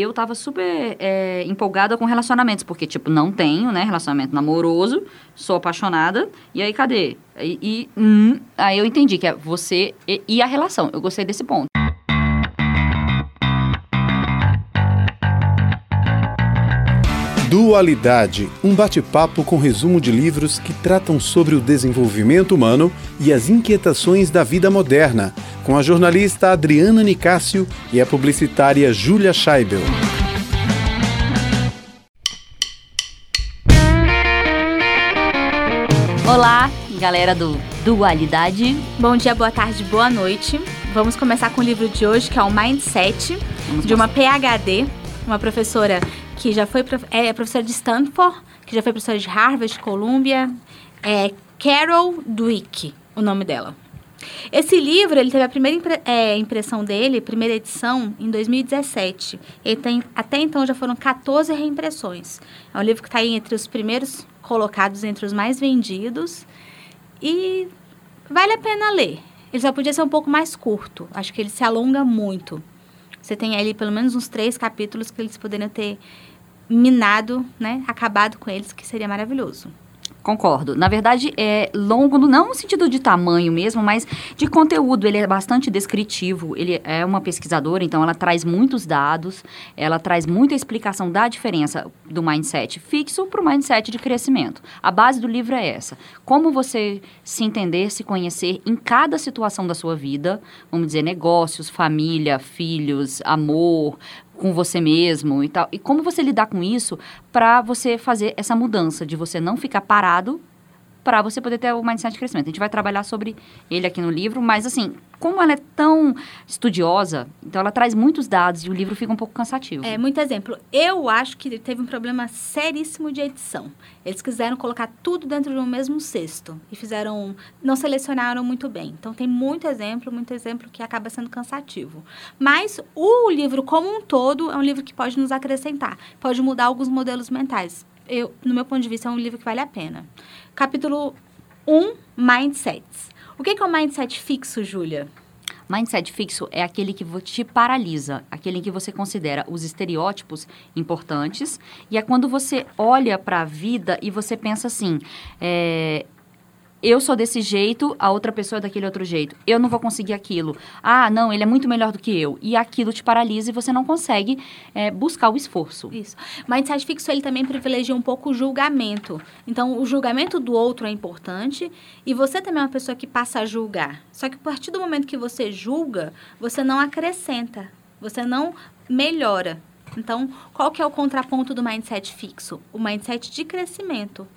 eu tava super é, empolgada com relacionamentos, porque, tipo, não tenho, né, relacionamento namoroso, sou apaixonada, e aí cadê? E, e hum, aí eu entendi que é você e, e a relação. Eu gostei desse ponto. Dualidade, um bate-papo com resumo de livros que tratam sobre o desenvolvimento humano e as inquietações da vida moderna, com a jornalista Adriana Nicásio e a publicitária Júlia Scheibel. Olá, galera do Dualidade. Bom dia, boa tarde, boa noite. Vamos começar com o livro de hoje, que é o Mindset, Vamos de uma PhD, uma professora que já foi é professora de Stanford, que já foi professora de Harvard, de Columbia, é Carol Dweck, o nome dela. Esse livro, ele teve a primeira impre- é, impressão dele, primeira edição, em 2017. Ele tem, até então já foram 14 reimpressões. É um livro que está entre os primeiros colocados, entre os mais vendidos. E vale a pena ler. Ele só podia ser um pouco mais curto. Acho que ele se alonga muito. Você tem ali pelo menos uns três capítulos que eles poderiam ter minado, né? Acabado com eles, que seria maravilhoso. Concordo. Na verdade, é longo, não no sentido de tamanho mesmo, mas de conteúdo. Ele é bastante descritivo. Ele é uma pesquisadora, então ela traz muitos dados, ela traz muita explicação da diferença do mindset fixo para o mindset de crescimento. A base do livro é essa. Como você se entender, se conhecer em cada situação da sua vida, vamos dizer, negócios, família, filhos, amor, com você mesmo e tal. E como você lidar com isso para você fazer essa mudança de você não ficar parado para você poder ter o mindset de crescimento. A gente vai trabalhar sobre ele aqui no livro, mas assim, como ela é tão estudiosa, então ela traz muitos dados e o livro fica um pouco cansativo. É, muito exemplo. Eu acho que teve um problema seríssimo de edição. Eles quiseram colocar tudo dentro de um mesmo cesto e fizeram, não selecionaram muito bem. Então tem muito exemplo, muito exemplo que acaba sendo cansativo. Mas o livro como um todo é um livro que pode nos acrescentar, pode mudar alguns modelos mentais. Eu, no meu ponto de vista, é um livro que vale a pena. Capítulo 1, Mindsets. O que é um mindset fixo, Júlia? Mindset fixo é aquele que te paralisa, aquele em que você considera os estereótipos importantes, e é quando você olha para a vida e você pensa assim, é, eu sou desse jeito, a outra pessoa é daquele outro jeito. Eu não vou conseguir aquilo. Ah, não, ele é muito melhor do que eu. E aquilo te paralisa e você não consegue é, buscar o esforço. Isso. Mindset fixo, ele também privilegia um pouco o julgamento. Então, o julgamento do outro é importante e você também é uma pessoa que passa a julgar. Só que a partir do momento que você julga, você não acrescenta, você não melhora. Então, qual que é o contraponto do mindset fixo? O mindset de crescimento.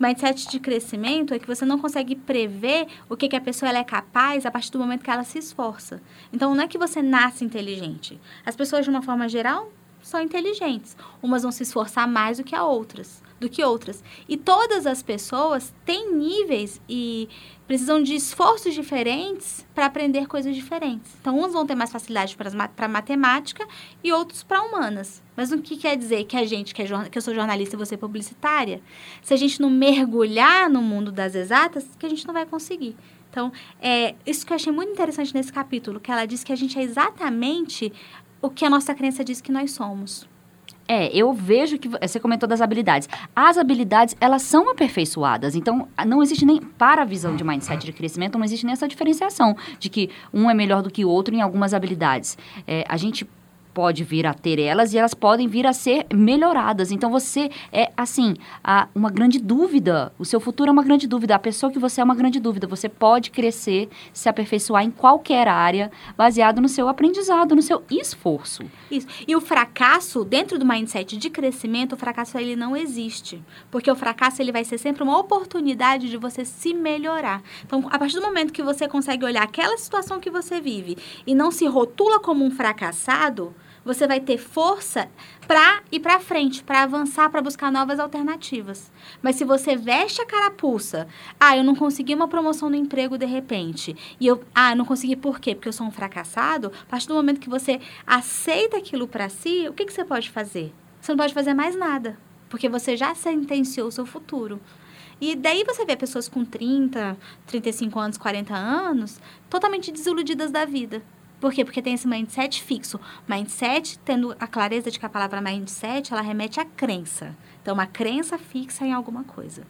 Mindset de crescimento é que você não consegue prever o que, que a pessoa é capaz a partir do momento que ela se esforça. Então, não é que você nasce inteligente. As pessoas, de uma forma geral, são inteligentes. Umas vão se esforçar mais do que a outras, do que outras. E todas as pessoas têm níveis e precisam de esforços diferentes para aprender coisas diferentes. Então, uns vão ter mais facilidade para matemática e outros para humanas. Mas o que quer dizer que a gente, que, é, que eu sou jornalista e você é publicitária, se a gente não mergulhar no mundo das exatas, que a gente não vai conseguir. Então, é isso que eu achei muito interessante nesse capítulo, que ela diz que a gente é exatamente o que a nossa crença diz que nós somos. É, eu vejo que você comentou das habilidades. As habilidades, elas são aperfeiçoadas. Então, não existe nem, para a visão de mindset de crescimento, não existe nem essa diferenciação de que um é melhor do que o outro em algumas habilidades. É, a gente pode vir a ter elas e elas podem vir a ser melhoradas. Então, você é, assim, uma grande dúvida. O seu futuro é uma grande dúvida. A pessoa que você é uma grande dúvida. Você pode crescer, se aperfeiçoar em qualquer área, baseado no seu aprendizado, no seu esforço. Isso. E o fracasso, dentro do mindset de crescimento, o fracasso ele não existe. Porque o fracasso ele vai ser sempre uma oportunidade de você se melhorar. Então, a partir do momento que você consegue olhar aquela situação que você vive e não se rotula como um fracassado, você vai ter força para ir para frente, para avançar, para buscar novas alternativas. Mas se você veste a carapuça, ah, eu não consegui uma promoção no emprego de repente, e eu, ah, eu não consegui por quê? Porque eu sou um fracassado. A partir do momento que você aceita aquilo para si, o que, que você pode fazer? Você não pode fazer mais nada, porque você já sentenciou o seu futuro. E daí você vê pessoas com 30, 35 anos, 40 anos, totalmente desiludidas da vida. Por quê? Porque tem esse mindset fixo. Mindset, tendo a clareza de que a palavra mindset, ela remete à crença. Então, uma crença fixa em alguma coisa.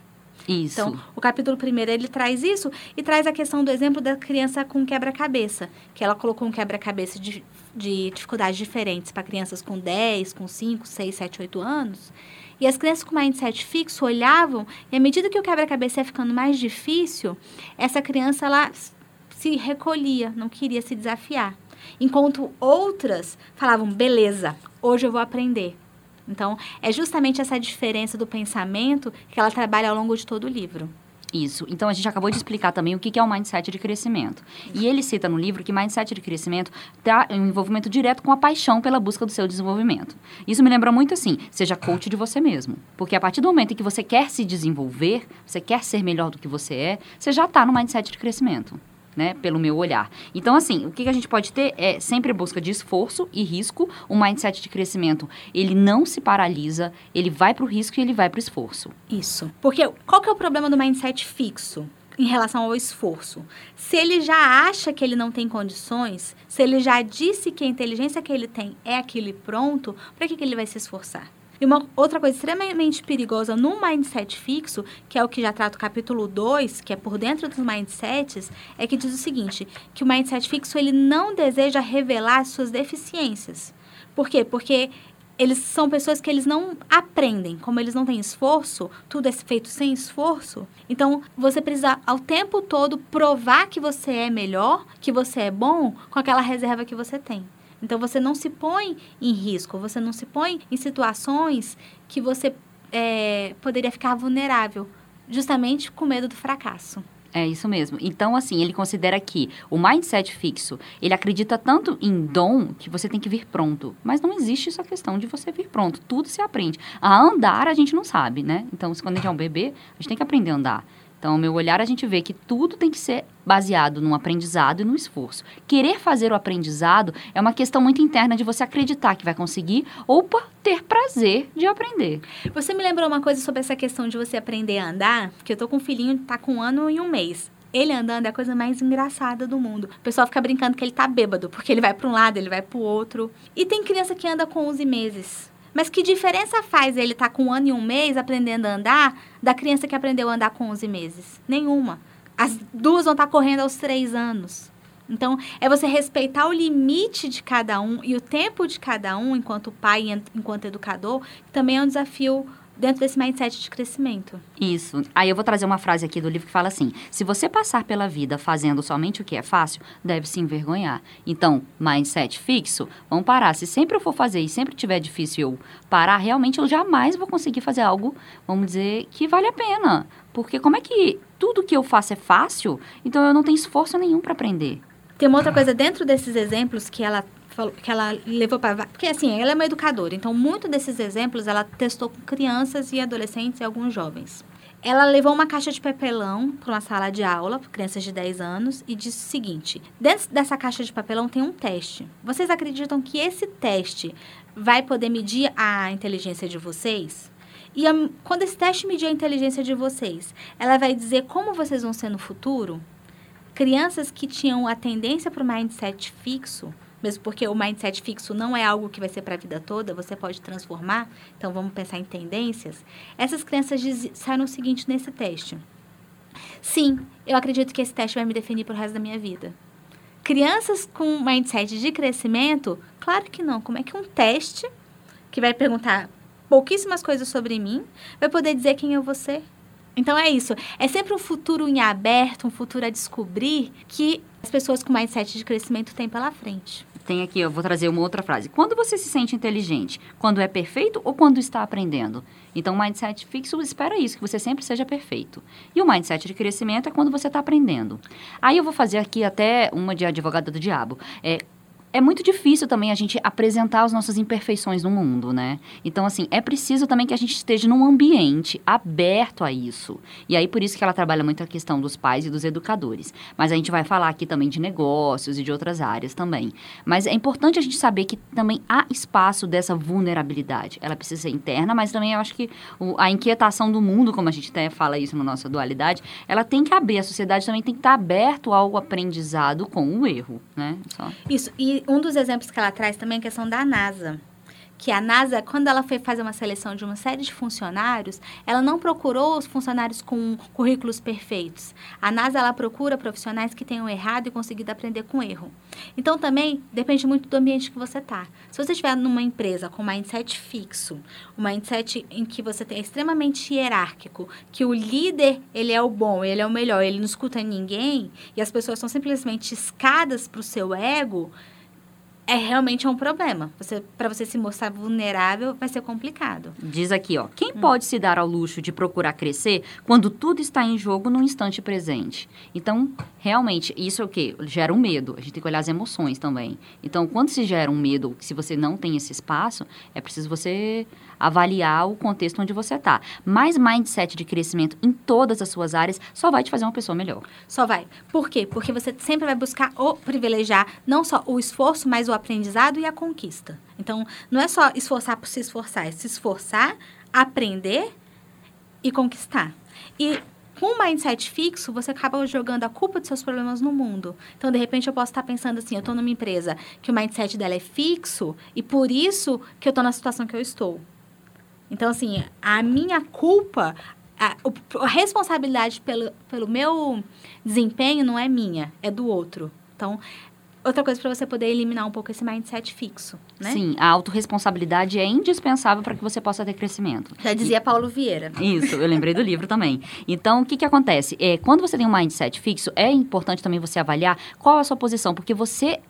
Isso. Então, o capítulo primeiro ele traz isso e traz a questão do exemplo da criança com quebra-cabeça, que ela colocou um quebra-cabeça de, de dificuldades diferentes para crianças com 10, com 5, 6, 7, 8 anos. E as crianças com mindset fixo olhavam e à medida que o quebra-cabeça ia ficando mais difícil, essa criança ela se recolhia, não queria se desafiar. Enquanto outras falavam, beleza, hoje eu vou aprender. Então, é justamente essa diferença do pensamento que ela trabalha ao longo de todo o livro. Isso. Então a gente acabou de explicar também o que é o mindset de crescimento. E ele cita no livro que mindset de crescimento está em um envolvimento direto com a paixão pela busca do seu desenvolvimento. Isso me lembra muito assim: seja coach de você mesmo. Porque a partir do momento em que você quer se desenvolver, você quer ser melhor do que você é, você já está no mindset de crescimento né, pelo meu olhar. Então, assim, o que, a gente pode ter é sempre busca de esforço e risco. O mindset de crescimento, ele não se paralisa, ele vai para o risco e ele vai para o esforço. Isso. Porque qual que é o problema do mindset fixo? em relação ao esforço. Se ele já acha que ele não tem condições, se ele já disse que a inteligência que ele tem é aquilo e pronto, para que, que ele vai se esforçar? E uma outra coisa extremamente perigosa no mindset fixo, que é o que já trata o capítulo 2, que é por dentro dos mindsets, é que diz o seguinte, que o mindset fixo ele não deseja revelar suas deficiências. Por quê? Porque eles são pessoas que eles não aprendem, como eles não têm esforço, tudo é feito sem esforço. Então, você precisa ao tempo todo provar que você é melhor, que você é bom com aquela reserva que você tem. Então você não se põe em risco, você não se põe em situações que você é, poderia ficar vulnerável, justamente com medo do fracasso. É isso mesmo. Então, assim, ele considera que o mindset fixo, ele acredita tanto em dom que você tem que vir pronto. Mas não existe essa questão de você vir pronto. Tudo se aprende. A andar a gente não sabe, né? Então, quando a gente é um bebê, a gente tem que aprender a andar. Então, meu olhar, a gente vê que tudo tem que ser baseado no aprendizado e no esforço. Querer fazer o aprendizado é uma questão muito interna de você acreditar que vai conseguir ou ter prazer de aprender. Você me lembrou uma coisa sobre essa questão de você aprender a andar? Que eu tô com um filhinho, tá com um ano e um mês. Ele andando é a coisa mais engraçada do mundo. O pessoal fica brincando que ele tá bêbado, porque ele vai para um lado, ele vai para o outro. E tem criança que anda com 11 meses. Mas que diferença faz ele estar tá com um ano e um mês aprendendo a andar da criança que aprendeu a andar com 11 meses? Nenhuma. As duas vão estar tá correndo aos três anos. Então, é você respeitar o limite de cada um e o tempo de cada um, enquanto pai enquanto educador, que também é um desafio dentro desse mindset de crescimento. Isso. Aí eu vou trazer uma frase aqui do livro que fala assim: se você passar pela vida fazendo somente o que é fácil, deve se envergonhar. Então, mindset fixo, vamos parar. Se sempre eu for fazer e sempre tiver difícil eu parar, realmente eu jamais vou conseguir fazer algo, vamos dizer, que vale a pena. Porque como é que tudo que eu faço é fácil, então eu não tenho esforço nenhum para aprender. Tem uma outra coisa dentro desses exemplos que ela falou, que ela levou para. Porque assim, ela é uma educadora, então muito desses exemplos ela testou com crianças e adolescentes e alguns jovens. Ela levou uma caixa de papelão para uma sala de aula, para crianças de 10 anos, e disse o seguinte: dentro dessa caixa de papelão tem um teste. Vocês acreditam que esse teste vai poder medir a inteligência de vocês? E a, quando esse teste medir a inteligência de vocês, ela vai dizer como vocês vão ser no futuro? Crianças que tinham a tendência para o mindset fixo mesmo porque o mindset fixo não é algo que vai ser para a vida toda, você pode transformar. Então vamos pensar em tendências. Essas crianças disseram o seguinte nesse teste: Sim, eu acredito que esse teste vai me definir para o resto da minha vida. Crianças com mindset de crescimento, claro que não. Como é que um teste que vai perguntar pouquíssimas coisas sobre mim vai poder dizer quem eu vou ser? Então é isso. É sempre um futuro em aberto, um futuro a descobrir que as pessoas com mindset de crescimento têm pela frente tem aqui, eu vou trazer uma outra frase. Quando você se sente inteligente? Quando é perfeito ou quando está aprendendo? Então, o mindset fixo espera isso, que você sempre seja perfeito. E o mindset de crescimento é quando você está aprendendo. Aí eu vou fazer aqui até uma de advogada do diabo. É, é muito difícil também a gente apresentar as nossas imperfeições no mundo, né? Então, assim, é preciso também que a gente esteja num ambiente aberto a isso. E aí, por isso que ela trabalha muito a questão dos pais e dos educadores. Mas a gente vai falar aqui também de negócios e de outras áreas também. Mas é importante a gente saber que também há espaço dessa vulnerabilidade. Ela precisa ser interna, mas também eu acho que a inquietação do mundo, como a gente até fala isso na nossa dualidade, ela tem que abrir. A sociedade também tem que estar aberto ao aprendizado com o erro, né? Só. Isso. E um dos exemplos que ela traz também é a questão da NASA que a NASA, quando ela foi fazer uma seleção de uma série de funcionários, ela não procurou os funcionários com currículos perfeitos. A NASA ela procura profissionais que tenham errado e conseguido aprender com erro. Então também depende muito do ambiente que você está. Se você estiver numa empresa com mindset fixo, um mindset em que você tem extremamente hierárquico, que o líder ele é o bom, ele é o melhor, ele não escuta ninguém e as pessoas são simplesmente escadas para o seu ego, é realmente um problema. Você, para você se mostrar vulnerável, vai ser complicado. Diz aqui, ó, quem hum. pode se dar ao luxo de procurar crescer quando tudo está em jogo no instante presente? Então, realmente, isso é o quê? Gera um medo. A gente tem que olhar as emoções também. Então, quando se gera um medo, se você não tem esse espaço, é preciso você avaliar o contexto onde você está. Mas mindset de crescimento em todas as suas áreas só vai te fazer uma pessoa melhor. Só vai. Por quê? Porque você sempre vai buscar o privilegiar não só o esforço, mas o aprendizado e a conquista. Então, não é só esforçar por se esforçar, é se esforçar, aprender e conquistar. E com um mindset fixo, você acaba jogando a culpa dos seus problemas no mundo. Então, de repente, eu posso estar pensando assim, eu estou numa empresa que o mindset dela é fixo e por isso que eu estou na situação que eu estou. Então, assim, a minha culpa, a, a responsabilidade pelo, pelo meu desempenho não é minha, é do outro. Então, outra coisa para você poder eliminar um pouco esse mindset fixo, né? Sim, a autorresponsabilidade é indispensável para que você possa ter crescimento. Já dizia e, Paulo Vieira. Isso, eu lembrei do livro também. Então, o que, que acontece? É, quando você tem um mindset fixo, é importante também você avaliar qual é a sua posição, porque você,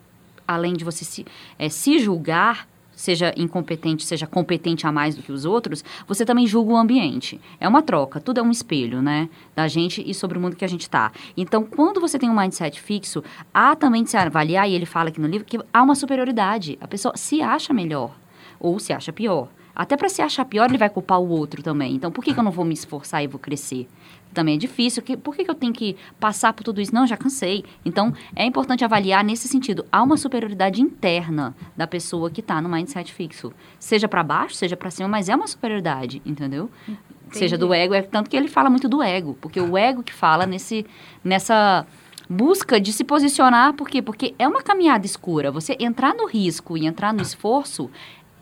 além de você se, é, se julgar, seja incompetente, seja competente a mais do que os outros, você também julga o ambiente. É uma troca, tudo é um espelho, né? Da gente e sobre o mundo que a gente está. Então, quando você tem um mindset fixo, há também de se avaliar, e ele fala aqui no livro, que há uma superioridade. A pessoa se acha melhor ou se acha pior. Até para se achar pior, ele vai culpar o outro também. Então, por que, que eu não vou me esforçar e vou crescer? Também é difícil. Que, por que, que eu tenho que passar por tudo isso? Não, já cansei. Então, é importante avaliar nesse sentido. Há uma superioridade interna da pessoa que está no mindset fixo. Seja para baixo, seja para cima, mas é uma superioridade, entendeu? Entendi. Seja do ego, é tanto que ele fala muito do ego, porque o ego que fala nesse, nessa busca de se posicionar, por quê? Porque é uma caminhada escura. Você entrar no risco e entrar no esforço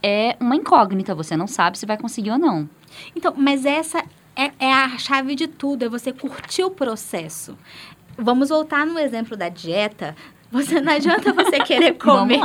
é uma incógnita, você não sabe se vai conseguir ou não. Então, mas essa é, é a chave de tudo, é você curtir o processo. Vamos voltar no exemplo da dieta. Você não adianta você querer comer.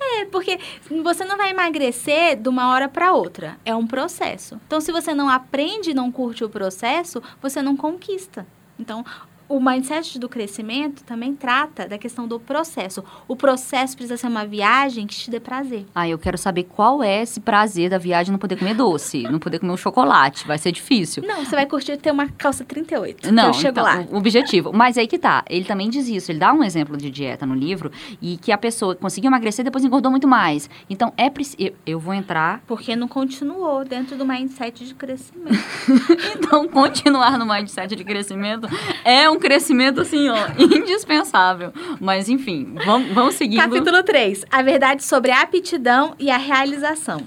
É, porque você não vai emagrecer de uma hora para outra. É um processo. Então, se você não aprende e não curte o processo, você não conquista. Então, o mindset do crescimento também trata da questão do processo. O processo precisa ser uma viagem que te dê prazer. Ah, eu quero saber qual é esse prazer da viagem não poder comer doce, não poder comer um chocolate. Vai ser difícil. Não, você vai curtir ter uma calça 38. Não, eu chego então, lá. O objetivo. Mas aí que tá. Ele também diz isso. Ele dá um exemplo de dieta no livro e que a pessoa conseguiu emagrecer e depois engordou muito mais. Então é preciso. Eu, eu vou entrar. Porque não continuou dentro do mindset de crescimento. então, continuar no mindset de crescimento é um crescimento, assim, ó, indispensável. Mas, enfim, vamos, vamos seguindo. Capítulo 3. A verdade sobre a aptidão e a realização.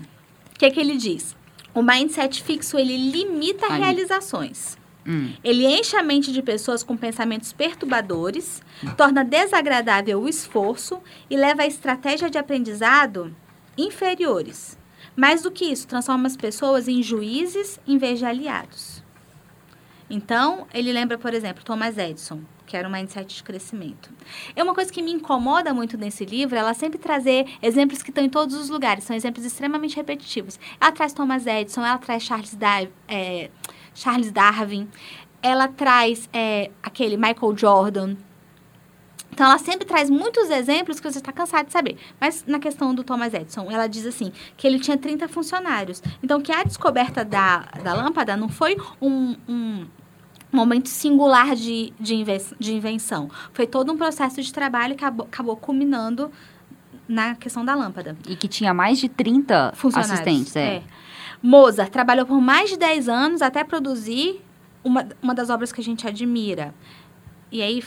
O que, é que ele diz? O mindset fixo, ele limita Ai. realizações. Hum. Ele enche a mente de pessoas com pensamentos perturbadores, torna desagradável o esforço e leva a estratégia de aprendizado inferiores. Mais do que isso, transforma as pessoas em juízes em vez de aliados. Então, ele lembra, por exemplo, Thomas Edison, que era um mindset de crescimento. É uma coisa que me incomoda muito nesse livro, ela sempre trazer exemplos que estão em todos os lugares, são exemplos extremamente repetitivos. Ela traz Thomas Edison, ela traz Charles, da é, Charles Darwin, ela traz é, aquele Michael Jordan, então, ela sempre traz muitos exemplos que você está cansado de saber. Mas na questão do Thomas Edison, ela diz assim, que ele tinha 30 funcionários. Então, que a descoberta da, da lâmpada não foi um, um momento singular de, de, invenção. Foi todo um processo de trabalho que acabou, acabou culminando na questão da lâmpada. E que tinha mais de 30 Funcionários. assistentes. É. Mozart trabalhou por mais de 10 anos até produzir uma, uma das obras que a gente admira. E aí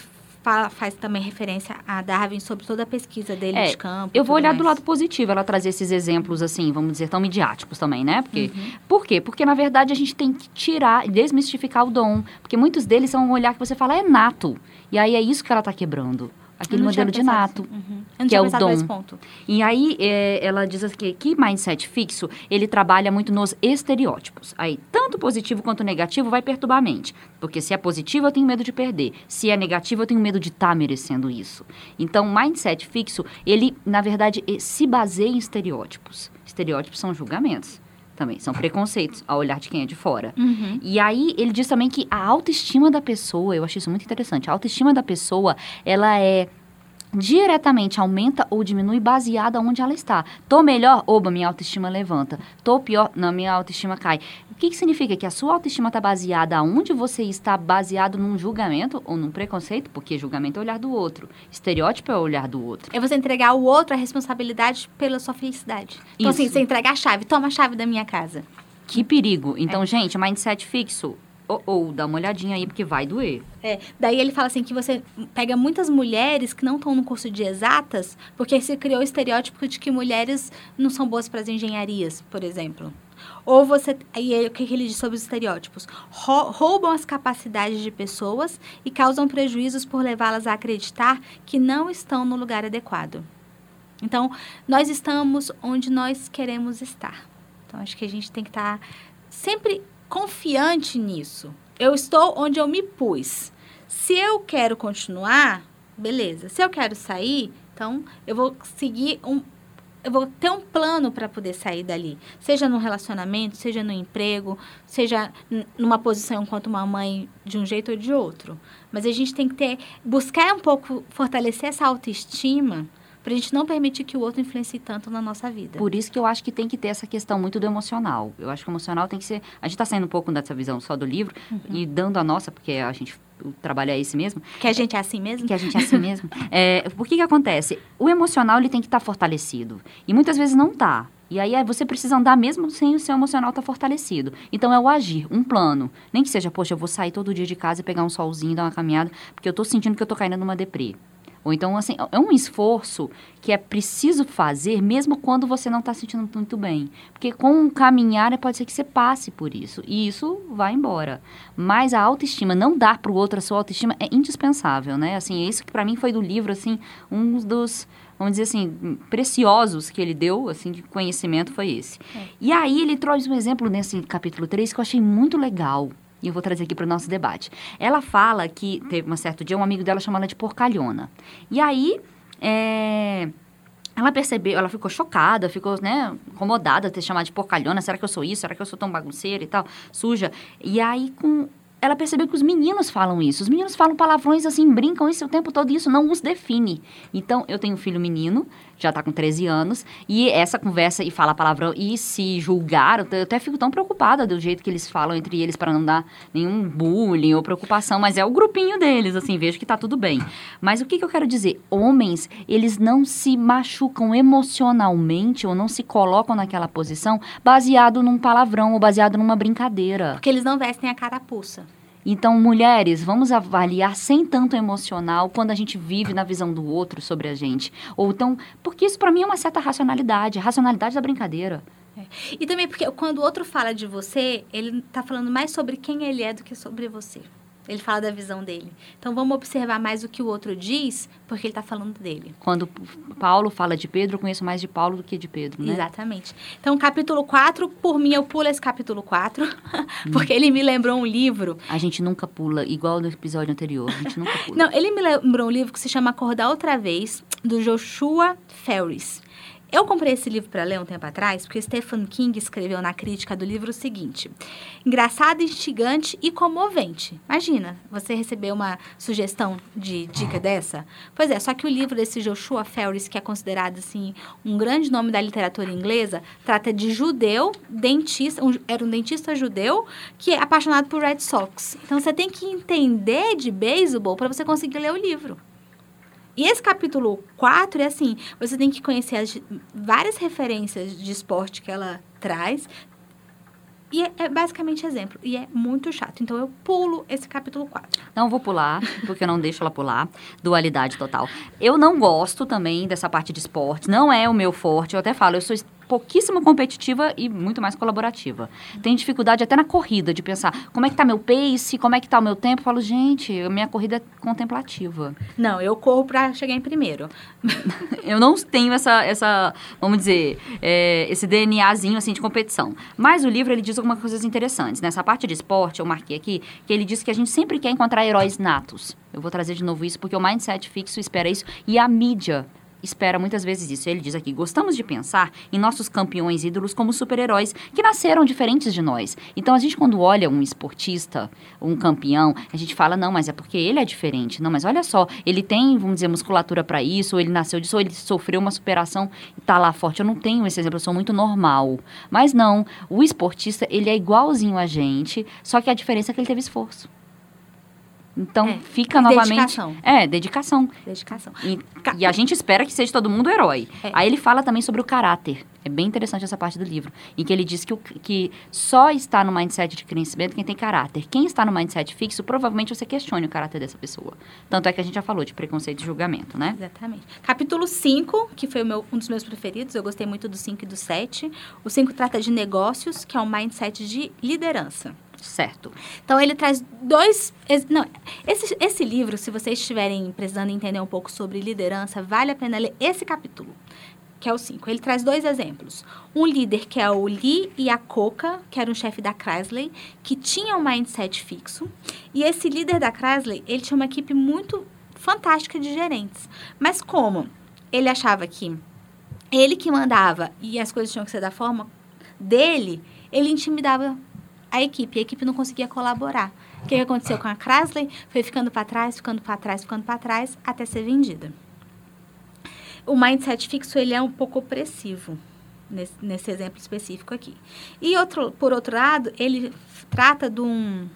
fa- faz também referência a Darwin sobre toda a pesquisa dele É, de campo. Eu vou olhar do mais. lado positivo, ela trazer esses exemplos, assim, vamos dizer, tão midiáticos também, né? Porque, Uhum. Por quê? Porque, na verdade, a gente tem que tirar e desmistificar o dom. Porque muitos deles são um olhar que você fala, é nato. E aí é isso que ela tá quebrando. Aquele modelo de nato. assim. Uhum. Que é o dom. E aí, é, ela diz aqui que mindset fixo, ele trabalha muito nos estereótipos. Aí, tanto positivo quanto negativo vai perturbar a mente. Porque se é positivo, eu tenho medo de perder. Se é negativo, eu tenho medo de estar merecendo isso. Então, mindset fixo, ele, na verdade, eh, se baseia em estereótipos. Estereótipos são julgamentos. Também são preconceitos, ao olhar de quem é de fora. Uhum. E aí ele diz também que a autoestima da pessoa, eu acho isso muito interessante, a autoestima da pessoa, ela é diretamente aumenta ou diminui baseada onde ela está. Tô melhor, oba, minha autoestima levanta. Tô pior, não, minha autoestima cai. O que, que significa? Que a sua autoestima está baseada onde você está baseado num julgamento ou num preconceito, porque julgamento é o olhar do outro, estereótipo é o olhar do outro. É você entregar ao outro a responsabilidade pela sua felicidade. Então, assim, Isso. você entregar a chave. Toma a chave da minha casa. Que perigo. Então, gente, mindset fixo, ou, dá uma olhadinha aí, porque vai doer. É, daí ele fala assim que você pega muitas mulheres que não estão no curso de exatas, porque se criou o estereótipo de que mulheres não são boas para as engenharias, por exemplo. Ou você. E aí, o que ele diz sobre os estereótipos? Rou- roubam as capacidades de pessoas e causam prejuízos por levá-las a acreditar que não estão no lugar adequado. Então, nós estamos onde nós queremos estar. Então, acho que a gente tem que estar sempre confiante nisso. Eu estou onde eu me pus. Se eu quero continuar, beleza. Se eu quero sair, então eu vou seguir um. Eu vou ter um plano para poder sair dali. Seja no relacionamento, seja no emprego, seja numa posição enquanto uma mãe de um jeito ou de outro. Mas a gente tem que ter. buscar um pouco fortalecer essa autoestima para a gente não permitir que o outro influencie tanto na nossa vida. Por isso que eu acho que tem que ter essa questão muito do emocional. Eu acho que o emocional tem que ser. A gente está saindo um pouco dessa visão só do livro e dando a nossa, porque a gente o trabalho é esse mesmo, Que a gente é assim mesmo? que a gente é assim mesmo. É, por que que acontece? O emocional ele tem que estar fortalecido e muitas vezes não tá. E aí é, você precisa andar mesmo sem o seu emocional estar fortalecido. Então é o agir, um plano. Nem que seja, poxa, eu vou sair todo dia de casa e pegar um solzinho, dar uma caminhada, porque eu tô sentindo que eu tô caindo numa deprê. Ou então, assim, é um esforço que é preciso fazer mesmo quando você não está se sentindo muito bem. Porque com o caminhar, pode ser que você passe por isso. E isso vai embora. Mas a autoestima, não dar para o outro a sua autoestima é indispensável, né? Assim, isso que para mim foi do livro, assim, um dos, vamos dizer assim, preciosos que ele deu, assim, de conhecimento foi esse. E aí ele traz um exemplo nesse capítulo 3 que eu achei muito legal. E eu vou trazer aqui para o nosso debate. Ela fala que teve um certo dia um amigo dela chamou ela de porcalhona. E aí, é, ela percebeu, ela ficou chocada, ficou, né, incomodada de ter chamado de porcalhona. Será que eu sou isso? Será que eu sou tão bagunceira e tal, suja? E aí, com ela percebeu que os meninos falam isso. Os meninos falam palavrões assim, brincam isso o tempo todo e isso não os define. Então, eu tenho um filho menino, já tá com 13 anos, e essa conversa e fala palavrão e se julgar, eu até fico tão preocupada do jeito que eles falam entre eles para não dar nenhum bullying ou preocupação, mas é o grupinho deles, assim, vejo que tá tudo bem. Mas o que, que eu quero dizer? Homens, eles não se machucam emocionalmente ou não se colocam naquela posição baseado num palavrão ou baseado numa brincadeira. Porque eles não vestem a carapuça. Então, mulheres, vamos avaliar sem tanto emocional quando a gente vive na visão do outro sobre a gente. Ou então, porque isso para mim é uma certa racionalidade, racionalidade da brincadeira. E também porque quando o outro fala de você, ele tá falando mais sobre quem ele é do que sobre você. Ele fala da visão dele. Então vamos observar mais o que o outro diz, porque ele tá falando dele. Quando Paulo fala de Pedro, eu conheço mais de Paulo do que de Pedro, né? Exatamente. Então, capítulo 4, por mim eu pulo esse capítulo 4, porque ele me lembrou um livro. A gente nunca pula, igual no episódio anterior, a gente nunca pula. Não, ele me lembrou um livro que se chama Acordar Outra Vez, do Joshua Ferris. Eu comprei esse livro para ler um tempo atrás, porque Stephen King escreveu na crítica do livro o seguinte: engraçado, instigante e comovente. Imagina, você receber uma sugestão de dica dessa? Pois é, só que o livro desse Joshua Ferris, que é considerado assim um grande nome da literatura inglesa, trata de judeu, dentista, um- era um dentista judeu que é apaixonado por Red Sox. Então você tem que entender de beisebol para você conseguir ler o livro. E esse capítulo 4 é assim, você tem que conhecer as várias referências de esporte que ela traz, e é, é, basicamente exemplo. E é muito chato. Então eu pulo esse capítulo 4. Não vou pular, porque eu não deixo ela pular. Dualidade total. Eu não gosto também dessa parte de esporte. Não é o meu forte. Eu até falo, eu sou pouquíssimo competitiva e muito mais colaborativa. Tenho dificuldade até na corrida de pensar como é que tá meu pace, como é que tá o meu tempo. Eu falo, gente, a minha corrida é contemplativa. Não, eu corro para chegar em primeiro. eu não tenho essa, essa vamos dizer, é, esse DNAzinho assim de competição. Mas o livro ele diz algumas coisas interessantes. Nessa parte de esporte, eu marquei aqui, que ele diz que a gente sempre quer encontrar heróis natos. Eu vou trazer de novo isso porque o mindset fixo espera isso e a mídia espera muitas vezes isso. Ele diz aqui: gostamos de pensar em nossos campeões ídolos como super-heróis que nasceram diferentes de nós. Então a gente, quando olha um esportista, um campeão, a gente fala: não, mas é porque ele é diferente. Não, mas olha só, ele tem, vamos dizer, musculatura para isso, ou ele nasceu disso, ou ele sofreu uma superação e tá lá forte. Eu não tenho esse exemplo, eu sou muito normal. Mas não, o esportista, ele é igualzinho a gente, só que a diferença é que ele teve esforço. Então, é. fica novamente. Dedicação. É, dedicação. Dedicação. E, e, a gente espera que seja todo mundo herói. É. Aí ele fala também sobre o caráter. É bem interessante essa parte do livro. Em que ele diz que, o, que só está no mindset de crescimento quem tem caráter. Quem está no mindset fixo, provavelmente você questione o caráter dessa pessoa. Tanto é que a gente já falou de preconceito e julgamento, né? Exatamente. Capítulo 5, que foi meu, um dos meus preferidos. Eu gostei muito do 5 e do 7. O 5 trata de negócios, que é um mindset de liderança. Certo. Então ele traz dois. Não, esse, esse livro, se vocês estiverem precisando entender um pouco sobre liderança, vale a pena ler esse capítulo, que é o 5. Ele traz dois exemplos. Um líder que é o Lee Iacocca, que era um chefe da Chrysler, que tinha um mindset fixo. E esse líder da Chrysler, ele tinha uma equipe muito fantástica de gerentes. Mas como ele achava que ele que mandava e as coisas tinham que ser da forma dele, ele intimidava a equipe. A equipe não conseguia colaborar. O que aconteceu com a Chrysler? Foi ficando para trás, ficando para trás, ficando para trás, até ser vendida. O mindset fixo ele é um pouco opressivo, nesse, nesse exemplo específico aqui. E outro, por outro lado, ele trata de um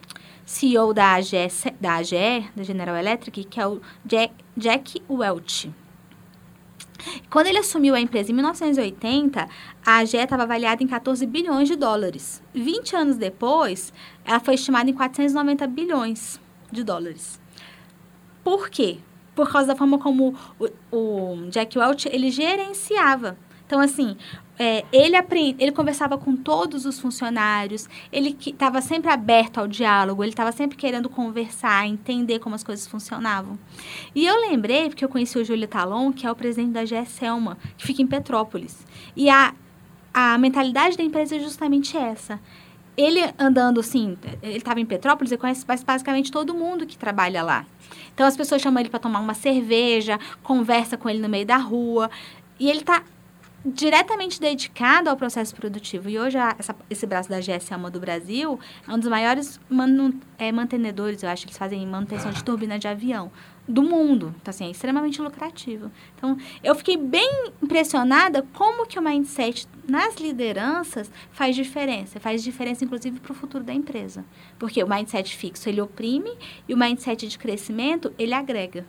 CEO da AGE, da, AGE, da General Electric, que é o Jack, Jack Welch. Quando ele assumiu a empresa em 1980, a AGE estava avaliada em 14 bilhões de dólares. 20 anos depois, ela foi estimada em 490 bilhões de dólares. Por quê? Por causa da forma como o, o Jack Welch ele gerenciava. Então, assim, é, ele, aprend... ele conversava com todos os funcionários, ele estava sempre aberto ao diálogo, ele estava sempre querendo conversar, entender como as coisas funcionavam. E eu lembrei, porque eu conheci o Júlio Talon, que é o presidente da GSELMA, que fica em Petrópolis. E a, a mentalidade da empresa é justamente essa. Ele andando assim, ele estava em Petrópolis, ele conhece basicamente todo mundo que trabalha lá. Então as pessoas chamam ele para tomar uma cerveja, conversa com ele no meio da rua. E ele está diretamente dedicado ao processo produtivo. E hoje, a, essa, esse braço da GSAMA do Brasil é um dos maiores manu, é, mantenedores, eu acho, eles fazem manutenção de turbina de avião do mundo. Então, assim, é extremamente lucrativo. Então, eu fiquei bem impressionada como que o mindset nas lideranças faz diferença. Faz diferença, inclusive, para o futuro da empresa. Porque o mindset fixo, ele oprime e o mindset de crescimento, ele agrega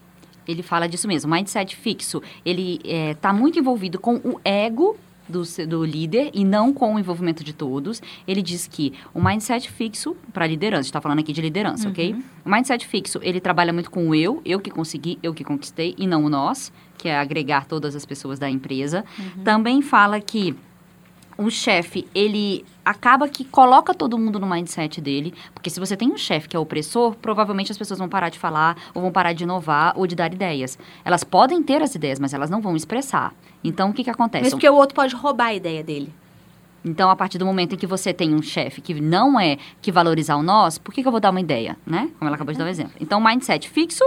ele fala disso mesmo. Mindset fixo, ele está é, muito envolvido com o ego do, do, líder e não com o envolvimento de todos. Ele diz que o mindset fixo para liderança, está falando aqui de liderança, uhum. ok? O mindset fixo, ele trabalha muito com o eu, eu que consegui, eu que conquistei, e não o nós, que é agregar todas as pessoas da empresa. Uhum. Também fala que o chefe, ele acaba que coloca todo mundo no mindset dele, porque se você tem um chefe que é opressor, provavelmente as pessoas vão parar de falar, ou vão parar de inovar, ou de dar ideias. Elas podem ter as ideias, mas elas não vão expressar. Então, o que que acontece? Mas porque o outro pode roubar a ideia dele. Então, a partir do momento em que você tem um chefe que não é que valorizar o nós, por que, que eu vou dar uma ideia, né? Como ela acabou de dar o um exemplo. Então, mindset fixo,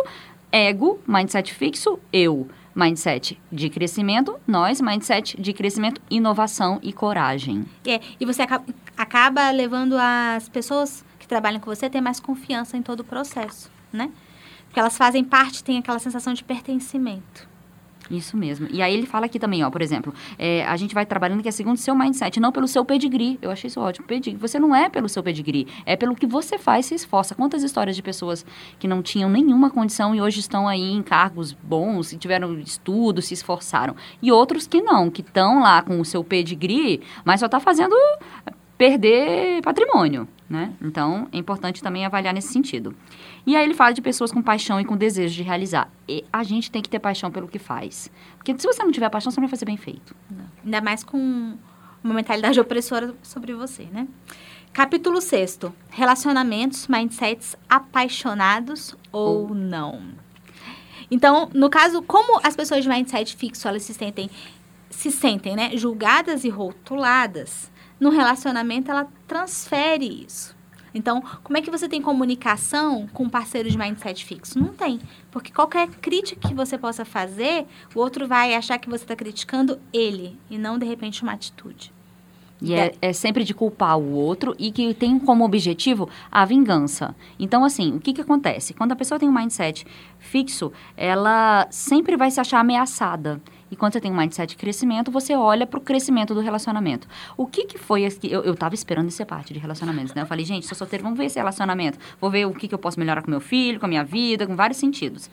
ego, mindset fixo, eu mindset de crescimento, nós, mindset de crescimento, inovação e coragem. É, e você acaba, acaba levando as pessoas que trabalham com você a ter mais confiança em todo o processo, né? Porque elas fazem parte, tem aquela sensação de pertencimento. Isso mesmo. E aí ele fala aqui também, ó, por exemplo, é, a gente vai trabalhando que é segundo o seu mindset, não pelo seu pedigree. Eu achei isso ótimo. Pedigree. Você não é pelo seu pedigree, é pelo que você faz, se esforça. Quantas histórias de pessoas que não tinham nenhuma condição e hoje estão aí em cargos bons, tiveram estudo, se esforçaram. E outros que não, que estão lá com o seu pedigree, mas só está fazendo perder patrimônio, né? Então, é importante também avaliar nesse sentido. E aí ele fala de pessoas com paixão e com desejo de realizar. E a gente tem que ter paixão pelo que faz. Porque se você não tiver paixão, você não vai fazer bem feito. Não. Ainda mais com uma mentalidade opressora sobre você, né? Capítulo 6. Relacionamentos, mindsets apaixonados ou, ou não. Então, no caso, como as pessoas de mindset fixo, elas se sentem, se sentem, né, julgadas e rotuladas, no relacionamento ela transfere isso. Então, como é que você tem comunicação com um parceiro de mindset fixo? Não tem. Porque qualquer crítica que você possa fazer, o outro vai achar que você está criticando ele e não, de repente, uma atitude. E é, é, sempre de culpar o outro e que tem como objetivo a vingança. Então, assim, o que, que acontece? Quando a pessoa tem um mindset fixo, ela sempre vai se achar ameaçada. E quando você tem um mindset de crescimento, você olha para o crescimento do relacionamento. O que, que foi esse, eu, eu tava esperando ser parte de relacionamentos, né? Eu falei, gente, sou solteiro, vamos ver esse relacionamento. Vou ver o que, que eu posso melhorar com meu filho, com a minha vida, com vários sentidos.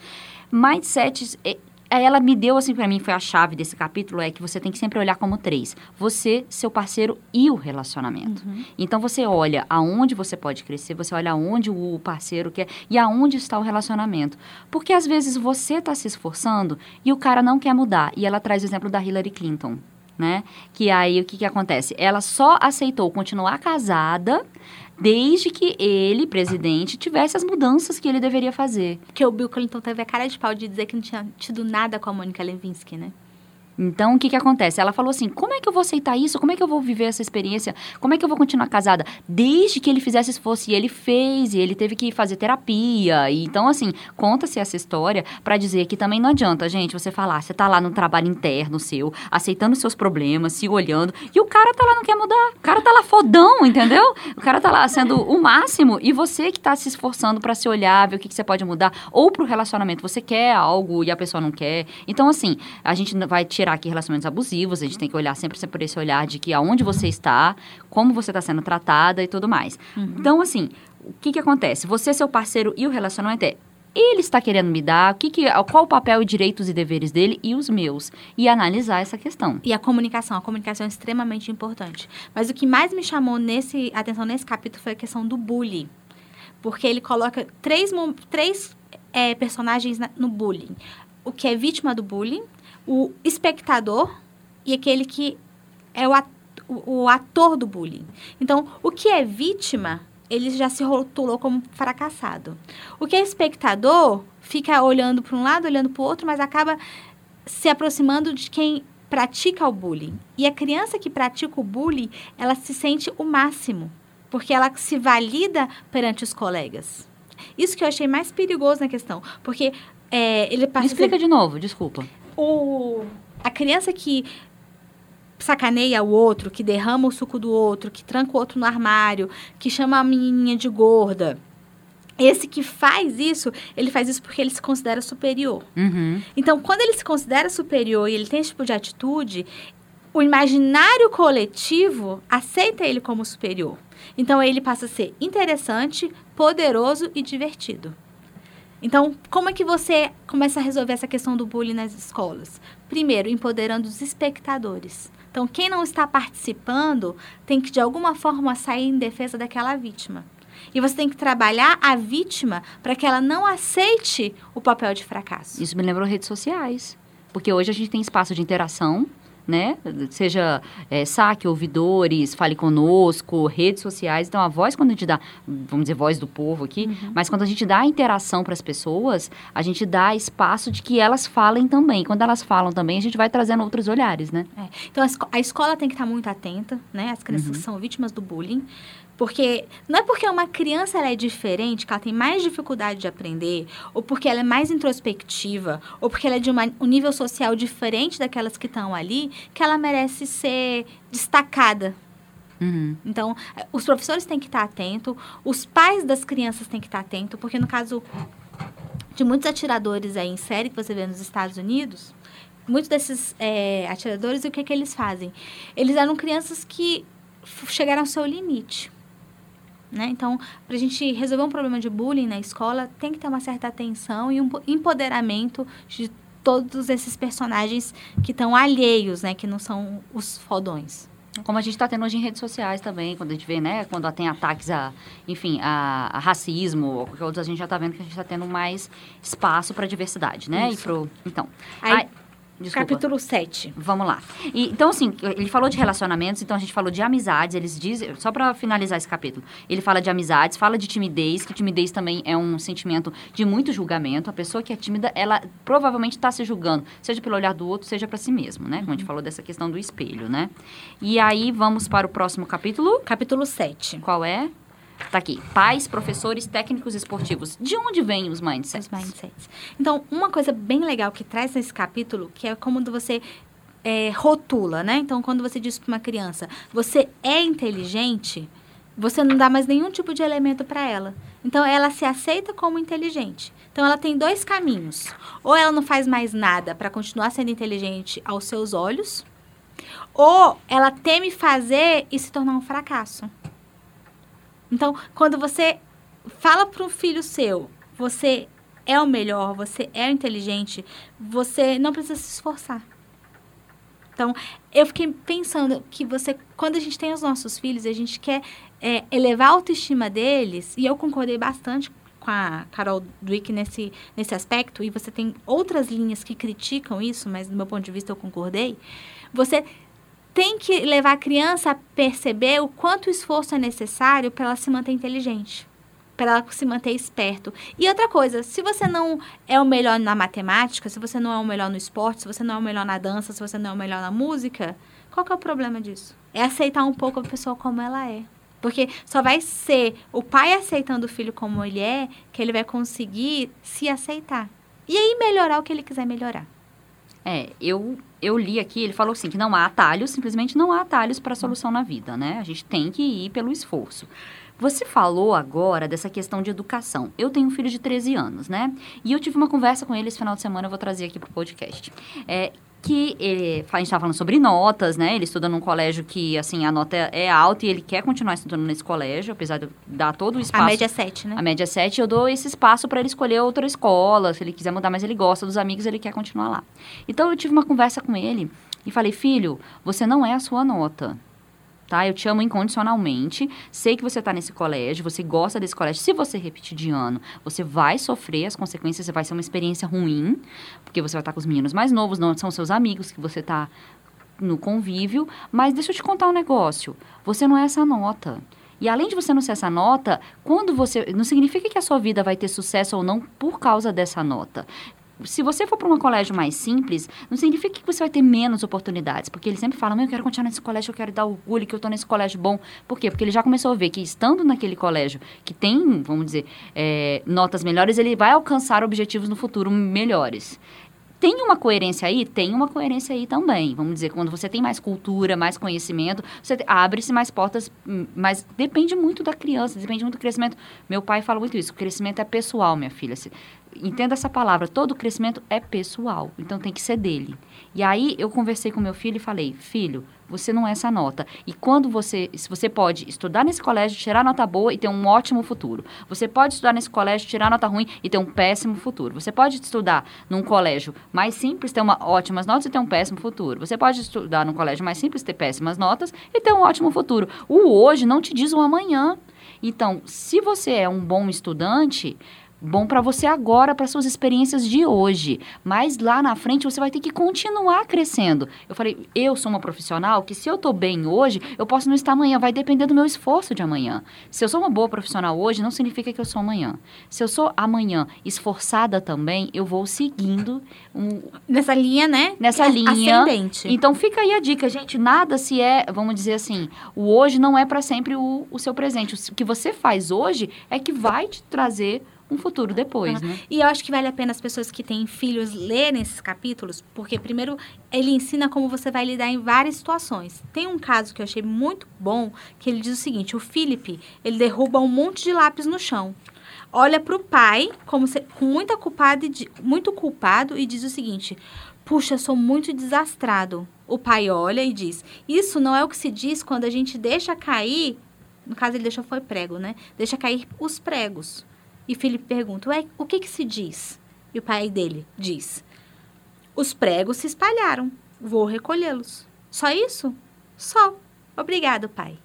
Mindsets é, Aí ela me deu, assim, para mim, foi a chave desse capítulo, é que você tem que sempre olhar como três. Você, seu parceiro e o relacionamento. Uhum. Então, você olha aonde você pode crescer, você olha aonde o parceiro quer e aonde está o relacionamento. Porque, às vezes, você está se esforçando e o cara não quer mudar. E ela traz o exemplo da Hillary Clinton. Né? Que aí o que, que acontece? Ela só aceitou continuar casada desde que ele, presidente, tivesse as mudanças que ele deveria fazer. Que o Bill Clinton teve a cara de pau de dizer que não tinha tido nada com a Mônica Lewinsky, né? Então, o que, que acontece? Ela falou assim: como é que eu vou aceitar isso? Como é que eu vou viver essa experiência? Como é que eu vou continuar casada? Desde que ele fizesse esforço. E ele fez, e ele teve que fazer terapia. E, então, assim, conta-se essa história para dizer que também não adianta, gente, você falar, você tá lá no trabalho interno seu, aceitando seus problemas, se olhando, e o cara tá lá, não quer mudar. O cara tá lá fodão, entendeu? O cara tá lá sendo o máximo, e você que tá se esforçando para se olhar, ver o que, que você pode mudar, ou pro relacionamento, você quer algo e a pessoa não quer. Então, assim, a gente vai tirar aqui relacionamentos abusivos, a gente tem que olhar sempre por esse olhar de que aonde você está, como você está sendo tratada e tudo mais. Uhum. Então, assim, o que, que acontece? Você, seu parceiro e o relacionamento é ele está querendo me dar, o que que, qual o papel e direitos e deveres dele e os meus. E analisar essa questão. E a comunicação. A comunicação é extremamente importante. Mas o que mais me chamou nesse, atenção nesse capítulo foi a questão do bullying. Porque ele coloca três, três é, personagens na, no bullying. O que é vítima do bullying, o espectador e aquele que é o, o ator do bullying. Então, o que é vítima, ele já se rotulou como fracassado. O que é espectador fica olhando para um lado, olhando para o outro, mas acaba se aproximando de quem pratica o bullying. E a criança que pratica o bullying, ela se sente o máximo, porque ela se valida perante os colegas. Isso que eu achei mais perigoso na questão, porque é, ele passa. Me explica de novo, desculpa o, a criança que sacaneia o outro, que derrama o suco do outro, que tranca o outro no armário, que chama a menininha de gorda. Esse que faz isso, ele faz isso porque ele se considera superior. Uhum. Então, quando ele se considera superior e ele tem esse tipo de atitude, o imaginário coletivo aceita ele como superior. Então, ele passa a ser interessante, poderoso e divertido. Então, como é que você começa a resolver essa questão do bullying nas escolas? Primeiro, empoderando os espectadores. Então, quem não está participando tem que, de alguma forma, sair em defesa daquela vítima. E você tem que trabalhar a vítima para que ela não aceite o papel de fracasso. Isso me lembrou redes sociais. Porque hoje a gente tem espaço de interação né? Seja é, saque, ouvidores, fale conosco, redes sociais. Então, a voz, quando a gente dá, vamos dizer, voz do povo aqui, uhum. mas quando a gente dá a interação para as pessoas, a gente dá espaço de que elas falem também. Quando elas falam também, a gente vai trazendo outros olhares, né? É. Então, a, esco a, escola tem que estar muito atenta, né? As crianças uhum. são vítimas do bullying. Porque não é porque uma criança ela é diferente, que ela tem mais dificuldade de aprender, ou porque ela é mais introspectiva, ou porque ela é de uma, um nível social diferente daquelas que estão ali, que ela merece ser destacada. Uhum. Então, os professores têm que estar atentos, os pais das crianças têm que estar atentos, porque no caso de muitos atiradores aí em série que você vê nos Estados Unidos, muitos desses é, atiradores, o que, que eles fazem? Eles eram crianças que chegaram ao seu limite. Né? Então, para a gente resolver um problema de bullying na escola, tem que ter uma certa atenção e um empoderamento de todos esses personagens que estão alheios, né? Que não são os fodões. Como a gente está tendo hoje em redes sociais também, quando a gente vê, né? Quando tem ataques a, enfim, a, a racismo ou qualquer outro, a gente já está vendo que a gente está tendo mais espaço para diversidade, né? Isso. E pro, então, aí, Desculpa. Capítulo 7. Vamos lá. E, então, assim, ele falou de relacionamentos, então a gente falou de amizades. Eles dizem, só para finalizar esse capítulo, ele fala de amizades, fala de timidez, que timidez também é um sentimento de muito julgamento. A pessoa que é tímida, ela provavelmente está se julgando, seja pelo olhar do outro, seja para si mesmo, né? Como a gente falou dessa questão do espelho, né? E aí, vamos para o próximo capítulo. Capítulo 7. Qual é? Tá aqui. Pais, professores, técnicos esportivos. De onde vêm os mindsets? Os mindsets. Então, uma coisa bem legal que traz nesse capítulo, que é como você é, rotula, né? Então, quando você diz para uma criança, você é inteligente, você não dá mais nenhum tipo de elemento para ela. Então, ela se aceita como inteligente. Então, ela tem dois caminhos. Ou ela não faz mais nada para continuar sendo inteligente aos seus olhos, ou ela teme fazer e se tornar um fracasso. Então, quando você fala para um filho seu, você é o melhor, você é inteligente, você não precisa se esforçar. Então, eu fiquei pensando que você, quando a gente tem os nossos filhos, a gente quer é, elevar a autoestima deles, e eu concordei bastante com a Carol Dweck nesse, nesse aspecto, e você tem outras linhas que criticam isso, mas do meu ponto de vista eu concordei. Você tem que levar a criança a perceber o quanto esforço é necessário para ela se manter inteligente, para ela se manter esperto. E outra coisa, se você não é o melhor na matemática, se você não é o melhor no esporte, se você não é o melhor na dança, se você não é o melhor na música, qual que é o problema disso? É aceitar um pouco a pessoa como ela é. Porque só vai ser o pai aceitando o filho como ele é que ele vai conseguir se aceitar. E aí melhorar o que ele quiser melhorar. É, eu eu li aqui, ele falou assim, que não há atalhos, simplesmente não há atalhos para a solução na vida, né? A gente tem que ir pelo esforço. Você falou agora dessa questão de educação. Eu tenho um filho de 13 anos, né? E eu tive uma conversa com ele esse final de semana, eu vou trazer aqui para o podcast. É, que ele, a gente estava falando sobre notas, né? Ele estuda num colégio que, assim, a nota é alta e ele quer continuar estudando nesse colégio, apesar de dar todo o espaço. A média é 7, né? A média é 7, eu dou esse espaço para ele escolher outra escola, se ele quiser mudar, mas ele gosta dos amigos, ele quer continuar lá. Então, eu tive uma conversa com ele e falei, filho, você não é a sua nota tá? Eu te amo incondicionalmente. Sei que você está nesse colégio, você gosta desse colégio. Se você repetir de ano, você vai sofrer as consequências, vai ser uma experiência ruim, porque você vai estar tá com os meninos mais novos, não são seus amigos que você está no convívio. Mas deixa eu te contar um negócio. Você não é essa nota. E além de você não ser essa nota, quando você. Não significa que a sua vida vai ter sucesso ou não por causa dessa nota se você for para um colégio mais simples, não significa que você vai ter menos oportunidades, porque ele sempre fala, eu quero continuar nesse colégio, eu quero dar orgulho que eu estou nesse colégio bom. Por quê? Porque ele já começou a ver que estando naquele colégio que tem, vamos dizer, é, notas melhores, ele vai alcançar objetivos no futuro melhores. Tem uma coerência aí? Tem uma coerência aí também. Vamos dizer, quando você tem mais cultura, mais conhecimento, você abre-se mais portas, hum, mas depende muito da criança, depende muito do crescimento. Meu pai fala muito isso, o crescimento é pessoal, minha filha entenda essa palavra, todo crescimento é pessoal, então tem que ser dele. E aí eu conversei com meu filho e falei, filho, você não é essa nota. E quando você, se você pode estudar nesse colégio, tirar nota boa e ter um ótimo futuro. Você pode estudar nesse colégio, tirar nota ruim e ter um péssimo futuro. Você pode estudar num colégio mais simples, ter uma, ótimas notas e ter um péssimo futuro. Você pode estudar num colégio mais simples, ter péssimas notas e ter um ótimo futuro. O hoje não te diz o amanhã. Então, se você é um bom estudante, bom para você agora, para suas experiências de hoje. Mas lá na frente você vai ter que continuar crescendo. Eu falei, eu sou uma profissional que se eu estou bem hoje, eu posso não estar amanhã, vai depender do meu esforço de amanhã. Se eu sou uma boa profissional hoje, não significa que eu sou amanhã. Se eu sou amanhã esforçada também, eu vou seguindo um, nessa linha, né? Nessa linha. Ascendente. Então fica aí a dica, gente, nada se é, vamos dizer assim, o hoje não é para sempre o, o seu presente. O que você faz hoje é que vai te trazer um futuro depois, né? E eu acho que vale a pena as pessoas que têm filhos lerem esses capítulos, porque primeiro ele ensina como você vai lidar em várias situações. Tem um caso que eu achei muito bom, que ele diz o seguinte, o Felipe, ele derruba um monte de lápis no chão. Olha para o pai como se, com muita culpada, muito culpado e diz o seguinte: Puxa, sou muito desastrado. O pai olha e diz: Isso não é o que se diz quando a gente deixa cair. No caso, ele deixou foi prego, né? Deixa cair os pregos. E Felipe pergunta: Ué, o que, que se diz? E o pai dele diz: Os pregos se espalharam. Vou recolhê-los. Só isso? Só. Obrigado, pai.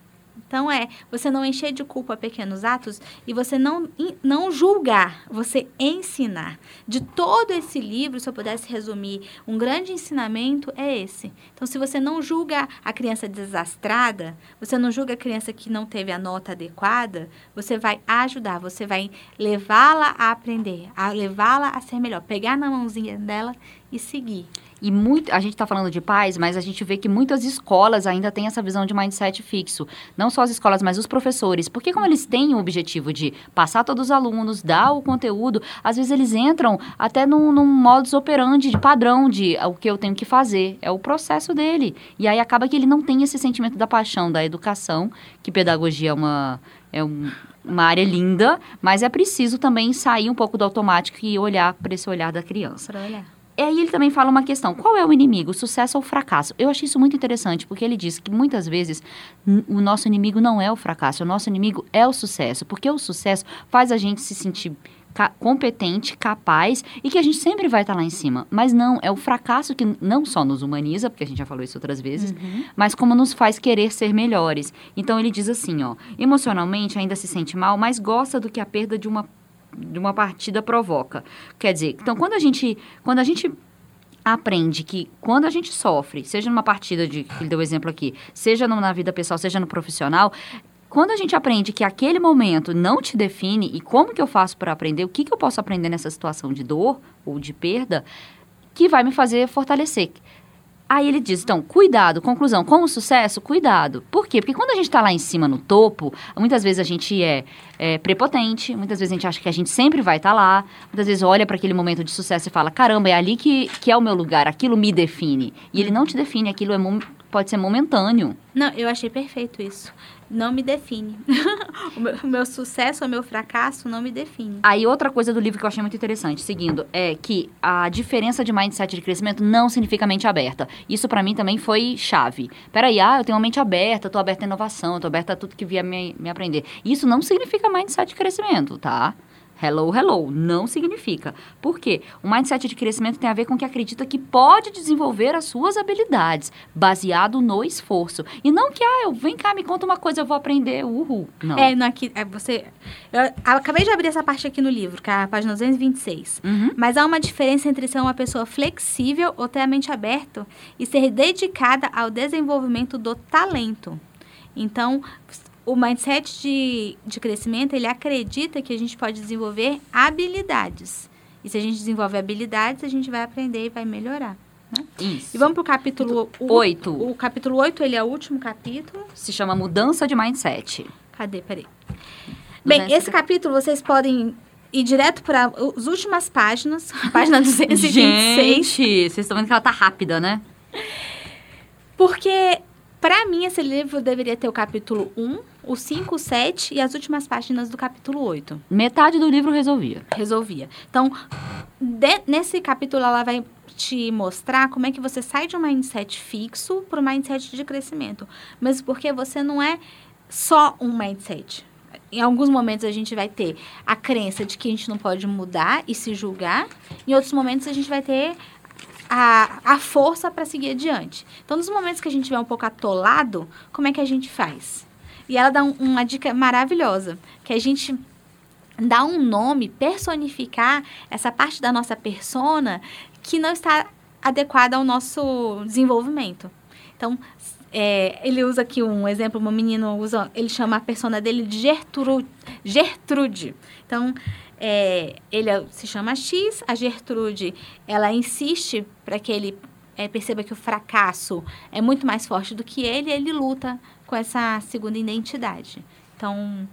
Então é você não encher de culpa pequenos atos e você não, não julgar, você ensinar. De todo esse livro, se eu pudesse resumir, um grande ensinamento é esse. Então, se você não julga a criança desastrada, você não julga a criança que não teve a nota adequada, você vai ajudar, você vai levá-la a aprender, a levá-la a ser melhor, pegar na mãozinha dela e seguir. E muito, a gente está falando de pais, mas a gente vê que muitas escolas ainda têm essa visão de mindset fixo. Não só as escolas, mas os professores. Porque como eles têm o objetivo de passar todos os alunos, dar o conteúdo, às vezes eles entram até num, num modus operandi, de padrão, de o que eu tenho que fazer. É o processo dele. E aí acaba que ele não tem esse sentimento da paixão, da educação, que pedagogia é uma... É um, uma área linda, mas é preciso também sair um pouco do automático e olhar para esse olhar da criança. Olhar. E aí ele também fala uma questão: qual é o inimigo, o sucesso ou o fracasso? Eu achei isso muito interessante, porque ele diz que muitas vezes o nosso inimigo não é o fracasso, o nosso inimigo é o sucesso, porque o sucesso faz a gente se sentir ca competente, capaz e que a gente sempre vai estar lá em cima. Mas não, é o fracasso que não só nos humaniza, porque a gente já falou isso outras vezes, uhum. mas como nos faz querer ser melhores. Então ele diz assim, ó, emocionalmente ainda se sente mal, mas gosta do que a perda de uma de uma partida provoca. Quer dizer, então quando a gente, quando a gente aprende que quando a gente sofre, seja numa partida de, que ele deu exemplo aqui, seja na vida pessoal, seja no profissional, quando a gente aprende que aquele momento não te define e como que eu faço para aprender, o que, que eu posso aprender nessa situação de dor ou de perda, que vai me fazer fortalecer. Aí ele diz, então, cuidado, conclusão, com o sucesso, cuidado. Por quê? Porque quando a gente está lá em cima no topo, muitas vezes a gente é, é, prepotente, muitas vezes a gente acha que a gente sempre vai estar tá lá, muitas vezes olha para aquele momento de sucesso e fala, caramba, é ali que, que é o meu lugar, aquilo me define. E ele não te define, aquilo é, pode ser momentâneo. Não, eu achei perfeito isso não me define. o, meu, o, meu, sucesso ou meu fracasso não me define. Aí outra coisa do livro que eu achei muito interessante, seguindo, é que a diferença de mindset de crescimento não significa mente aberta. Isso para mim também foi chave. Peraí, ah, eu tenho uma mente aberta, tô aberta à inovação, tô aberta a tudo que vier me, me aprender. Isso não significa mindset de crescimento, tá? Hello, hello. Não significa. Por quê? O mindset de crescimento tem a ver com que acredita que pode desenvolver as suas habilidades, baseado no esforço. E não que, ah, eu, vem cá, me conta uma coisa, eu vou aprender, uhul. Não. É, não, aqui, é você... Eu acabei de abrir essa parte aqui no livro, que é a página 226. Uhum. Mas há uma diferença entre ser uma pessoa flexível ou ter a mente aberta e ser dedicada ao desenvolvimento do talento. Então, o mindset de, de crescimento, ele acredita que a gente pode desenvolver habilidades. E se a gente desenvolve habilidades, a gente vai aprender e vai melhorar. Né? Isso. E vamos para o capítulo 8. O, o capítulo 8, ele é o último capítulo. Se chama Mudança de Mindset. Cadê? Peraí. Bem, esse capítulo vocês podem ir direto para as últimas páginas. Página 226. Gente, vocês estão vendo que ela tá rápida, né? Porque, para mim, esse livro deveria ter o capítulo 1, o 5, o 7 e as últimas páginas do capítulo 8. Metade do livro resolvia. Resolvia. Então, de, nesse capítulo, ela vai te mostrar como é que você sai de um mindset fixo para um mindset de crescimento. Mas porque você não é só um mindset. Em alguns momentos a gente vai ter a crença de que a gente não pode mudar e se julgar. Em outros momentos a gente vai ter a, a força para seguir adiante. Então, nos momentos que a gente estiver um pouco atolado, como é que a gente faz? E ela dá um, uma dica maravilhosa, que a gente dá um nome, personificar essa parte da nossa persona que não está adequada ao nosso desenvolvimento. Então, é, ele usa aqui um exemplo, uma menina usa, ele chama a persona dele de Gertrude. Gertrude. Então, é, ele se chama X, a Gertrude, ela insiste para que ele é, perceba que o fracasso é muito mais forte do que ele, ele luta com essa segunda identidade. Então,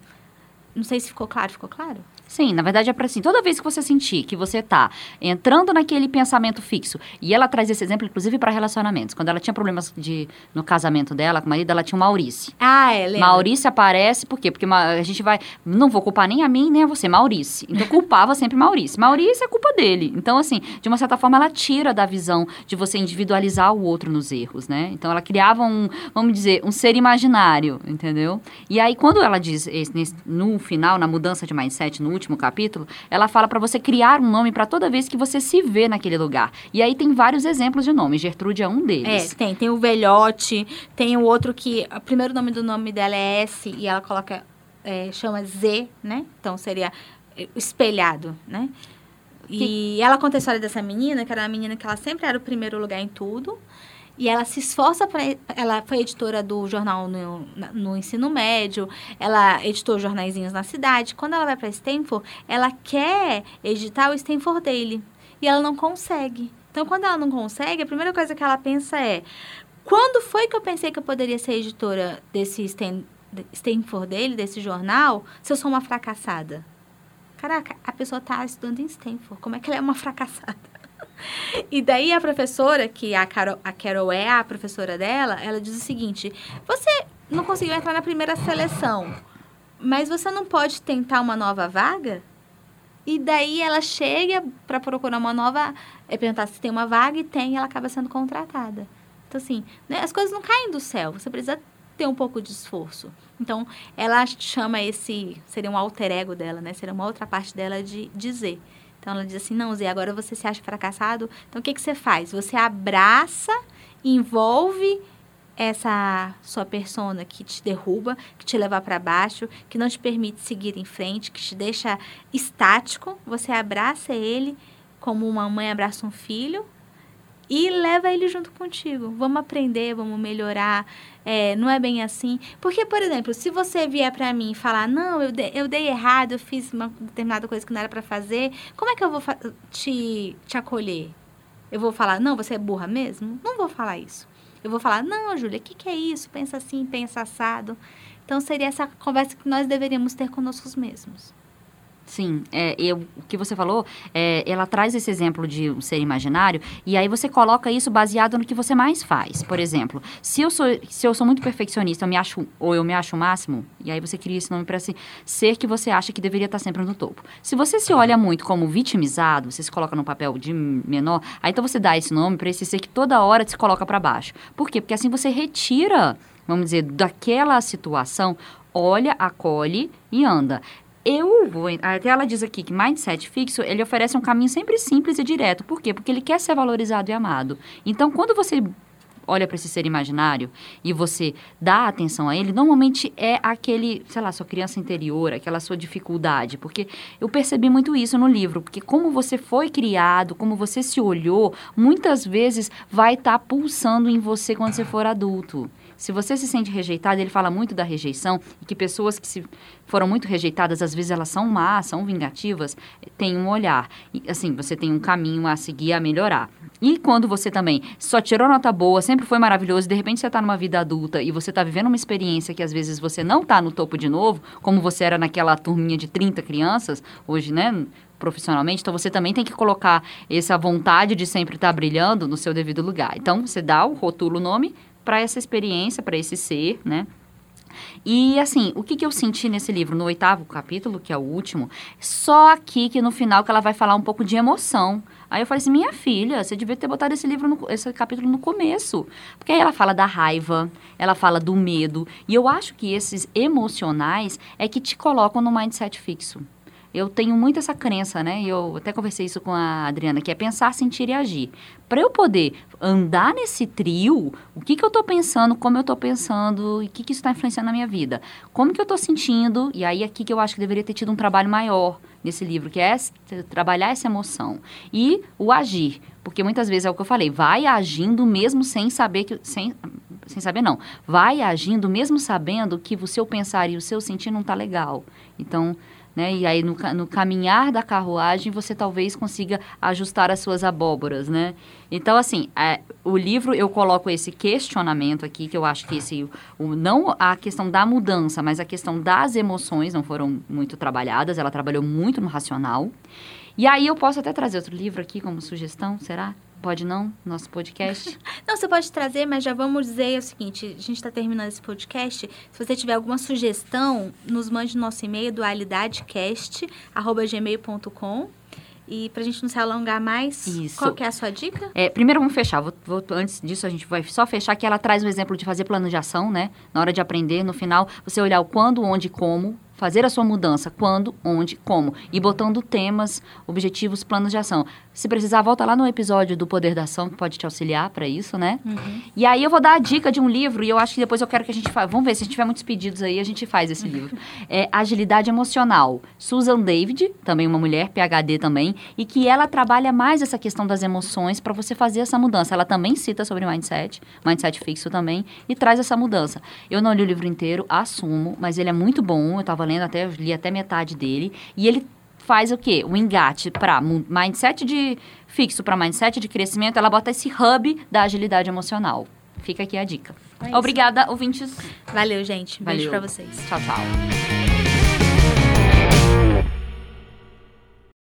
não sei se ficou claro, ficou claro? Sim, na verdade é para assim, toda vez que você sentir que você tá entrando naquele pensamento fixo, e ela traz esse exemplo inclusive para relacionamentos. Quando ela tinha problemas de no casamento dela com o marido, ela tinha o Maurice. Ah, é, lembra? Maurice aparece, por quê? Porque a gente vai, não vou culpar nem a mim, nem a você, Maurice. Então culpava sempre Maurice. Maurice é culpa dele. Então assim, de uma certa forma ela tira da visão de você individualizar o outro nos erros, né? Então ela criava um, vamos dizer, um ser imaginário, entendeu? E aí quando ela diz esse, no final, na mudança de mindset, no último capítulo, ela fala para você criar um nome para toda vez que você se vê naquele lugar. E aí tem vários exemplos de nomes. Gertrude é um deles. É, tem. Tem o velhote, tem o outro que. O primeiro nome do nome dela é S e ela coloca. É, chama Z, né? Então seria espelhado, né? E ela conta a história dessa menina, que era uma menina que ela sempre era o primeiro lugar em tudo. E ela se esforça para. Ela foi editora do jornal no, no, ensino médio, ela editou jornaizinhos na cidade. Quando ela vai para Stanford, ela quer editar o Stanford Daily. E ela não consegue. Então, quando ela não consegue, a primeira coisa que ela pensa é: quando foi que eu pensei que eu poderia ser editora desse Stan, Stanford Daily, desse jornal, se eu sou uma fracassada? Caraca, a pessoa está estudando em Stanford. Como é que ela é uma fracassada? E daí a professora, que a Carol, a Carol é a professora dela, ela diz o seguinte: você não conseguiu entrar na primeira seleção, mas você não pode tentar uma nova vaga? E daí ela chega para procurar uma nova, é perguntar se tem uma vaga e tem, e ela acaba sendo contratada. Então assim, né, as coisas não caem do céu, você precisa ter um pouco de esforço. Então, ela chama esse, seria um alter ego dela, né? Seria uma outra parte dela de dizer. Então ela diz assim: não, Zé, agora você se acha fracassado. Então o que, que você faz? Você abraça, envolve essa sua persona que te derruba, que te leva para baixo, que não te permite seguir em frente, que te deixa estático. Você abraça ele como uma mãe abraça um filho e leva ele junto contigo. Vamos aprender, vamos melhorar. É, não é bem assim. Porque, por exemplo, se você vier para mim e falar, não, eu, de, eu dei errado, eu fiz uma determinada coisa que não era para fazer, como é que eu vou te, te acolher? Eu vou falar, não, você é burra mesmo? Não vou falar isso. Eu vou falar, não, Júlia, o que, que é isso? Pensa assim, pensa assado. Então, seria essa conversa que nós deveríamos ter conosco mesmos. Sim, é, eu, o que você falou, é, ela traz esse exemplo de um ser imaginário e aí você coloca isso baseado no que você mais faz. Por exemplo, se eu sou, se eu sou muito perfeccionista, eu me acho, ou eu me acho o máximo, e aí você cria esse nome para esse ser que você acha que deveria estar sempre no topo. Se você se olha muito como vitimizado, você se coloca no papel de menor, aí então você dá esse nome para esse ser que toda hora se coloca para baixo. Por quê? Porque assim você retira, vamos dizer, daquela situação olha, acolhe e anda eu vou. Até ela diz aqui que mindset fixo, ele oferece um caminho sempre simples e direto. Por quê? Porque ele quer ser valorizado e amado. Então, quando você olha para esse ser imaginário e você dá atenção a ele, normalmente é aquele, sei lá, sua criança interior, aquela sua dificuldade. Porque eu percebi muito isso no livro, porque como você foi criado, como você se olhou, muitas vezes vai estar tá pulsando em você quando você for adulto. Se você se sente rejeitado, ele fala muito da rejeição e que pessoas que se foram muito rejeitadas, às vezes elas são más, são vingativas, tem um olhar. E, assim, você tem um caminho a seguir, a melhorar. E quando você também só tirou nota boa, sempre foi maravilhoso, de repente você está numa vida adulta e você está vivendo uma experiência que às vezes você não está no topo de novo, como você era naquela turminha de 30 crianças, hoje, né? profissionalmente, então você também tem que colocar essa vontade de sempre estar tá brilhando no seu devido lugar. Então, você dá o rotulo, o nome, para essa experiência, para esse ser, né? E assim, o que, que eu senti nesse livro, no oitavo capítulo, que é o último, só aqui que no final que ela vai falar um pouco de emoção. Aí eu falei assim, minha filha, você devia ter botado esse livro, no, esse capítulo no começo. Porque aí ela fala da raiva, ela fala do medo. E eu acho que esses emocionais é que te colocam no mindset fixo eu tenho muito essa crença, né? Eu até conversei isso com a Adriana, que é pensar, sentir e agir. Para eu poder andar nesse trio, o que, que eu estou pensando, como eu estou pensando e o que, que isso está influenciando na minha vida. Como que eu estou sentindo, e aí aqui que eu acho que deveria ter tido um trabalho maior nesse livro, que é trabalhar essa emoção. E o agir, porque muitas vezes é o que eu falei, vai agindo mesmo sem saber que... Sem, sem saber não, vai agindo mesmo sabendo que o seu pensar e o seu sentir não está legal. Então, né? E aí no, no caminhar da carruagem você talvez consiga ajustar as suas abóboras, né? Então assim, é, o livro eu coloco esse questionamento aqui que eu acho que esse o, não a questão da mudança, mas a questão das emoções não foram muito trabalhadas. Ela trabalhou muito no racional. E aí eu posso até trazer outro livro aqui como sugestão, será? Pode não? Nosso podcast? não, você pode trazer, mas já vamos dizer o seguinte: a gente está terminando esse podcast. Se você tiver alguma sugestão, nos mande no nosso e-mail do alidadecast.gmail.com. E para a gente não se alongar mais, Isso. qual que é a sua dica? É, primeiro vamos fechar. Vou, vou, antes disso, a gente vai só fechar que ela traz o exemplo de fazer plano de ação, né? Na hora de aprender, no final, você olhar o quando, onde e como fazer a sua mudança, quando, onde, como, e botando temas, objetivos, planos de ação. Se precisar, volta lá no episódio do Poder da Ação, que pode te auxiliar para isso, né? Uhum. E aí eu vou dar a dica de um livro, e eu acho que depois eu quero que a gente faça. Vamos ver, se a gente tiver muitos pedidos aí, a gente faz esse livro. É Agilidade Emocional. Susan David, também uma mulher, PhD também, e que ela trabalha mais essa questão das emoções para você fazer essa mudança. Ela também cita sobre mindset, mindset fixo também, e traz essa mudança. Eu não li o livro inteiro, assumo, mas ele é muito bom, eu estava lendo até, li até metade dele, e ele faz o quê? O engate para mindset de fixo para mindset de crescimento, ela bota esse hub da agilidade emocional. Fica aqui a dica. É Obrigada, ouvintes. Valeu, gente. Beijo para vocês. Tchau, tchau.